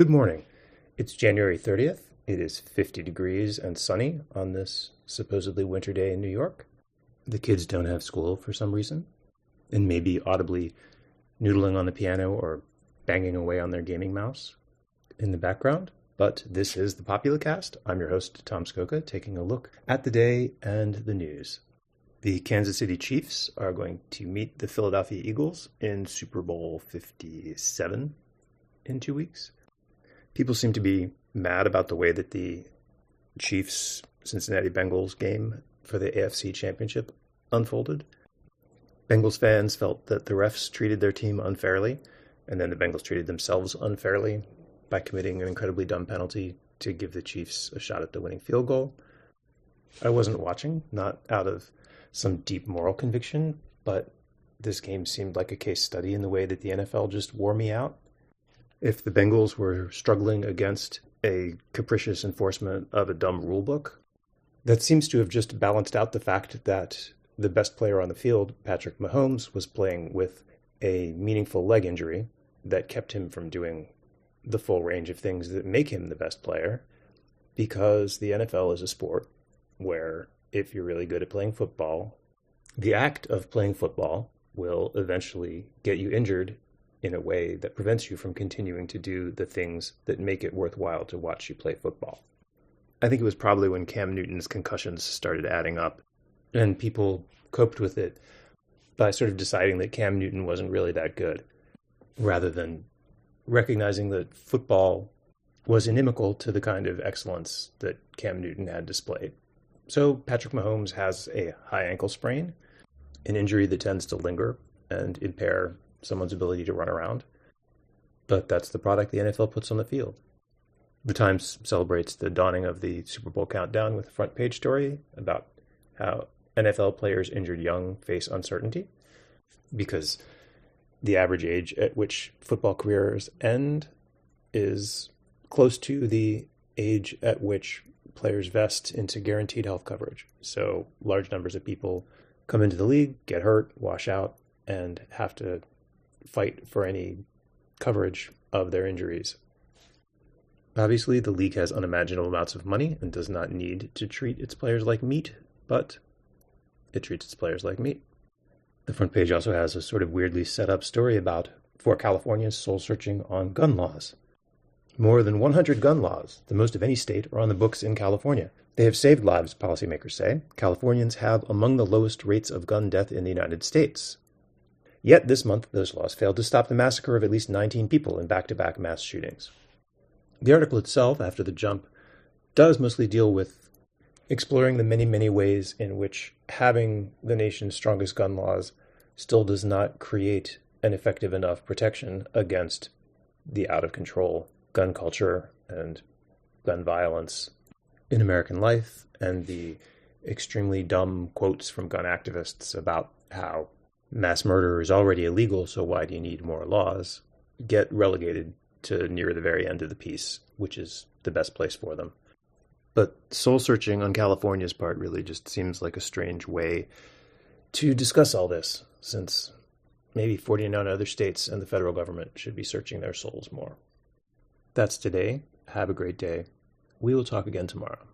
Good morning. It's January 30th. It is 50 degrees and sunny on this supposedly winter day in New York. The kids don't have school for some reason, and may be audibly noodling on the piano or banging away on their gaming mouse in the background. But this is the Populacast. I'm your host, Tom Scocca, taking a look at the day and the news. The Kansas City Chiefs are going to meet the Philadelphia Eagles in Super Bowl 57 in two weeks people seem to be mad about the way that the Chiefs Cincinnati Bengals game for the AFC Championship unfolded. Bengals fans felt that the refs treated their team unfairly, and then the Bengals treated themselves unfairly by committing an incredibly dumb penalty to give the Chiefs a shot at the winning field goal. I wasn't watching, not out of some deep moral conviction, but this game seemed like a case study in the way that the NFL just wore me out if the Bengals were struggling against a capricious enforcement of a dumb rule book, that seems to have just balanced out the fact that the best player on the field, Patrick Mahomes, was playing with a meaningful leg injury that kept him from doing the full range of things that make him the best player because the NFL is a sport where if you're really good at playing football, the act of playing football will eventually get you injured in a way that prevents you from continuing to do the things that make it worthwhile to watch you play football. I think it was probably when Cam Newton's concussions started adding up and people coped with it by sort of deciding that Cam Newton wasn't really that good rather than recognizing that football was inimical to the kind of excellence that Cam Newton had displayed. So Patrick Mahomes has a high ankle sprain, an injury that tends to linger and impair someone's ability to run around. But that's the product the NFL puts on the field. The Times celebrates the dawning of the Super Bowl countdown with a front page story about how NFL players injured young face uncertainty because the average age at which football careers end is close to the age at which players vest into guaranteed health coverage. So large numbers of people come into the league, get hurt, wash out, and have to fight for any coverage of their injuries. Obviously, the league has unimaginable amounts of money and does not need to treat its players like meat, but it treats its players like meat. The front page also has a sort of weirdly set up story about four Californians soul searching on gun laws. More than 100 gun laws, the most of any state, are on the books in California. They have saved lives, policymakers say. Californians have among the lowest rates of gun death in the United States. Yet this month, those laws failed to stop the massacre of at least 19 people in back to back mass shootings. The article itself, after the jump, does mostly deal with exploring the many, many ways in which having the nation's strongest gun laws still does not create an effective enough protection against the out of control gun culture and gun violence in American life and the extremely dumb quotes from gun activists about how mass murder is already illegal, so why do you need more laws? Get relegated to near the very end of the piece, which is the best place for them. But soul searching on California's part really just seems like a strange way to discuss all this, since maybe 49 other states and the federal government should be searching their souls more. That's today. Have a great day. We will talk again tomorrow.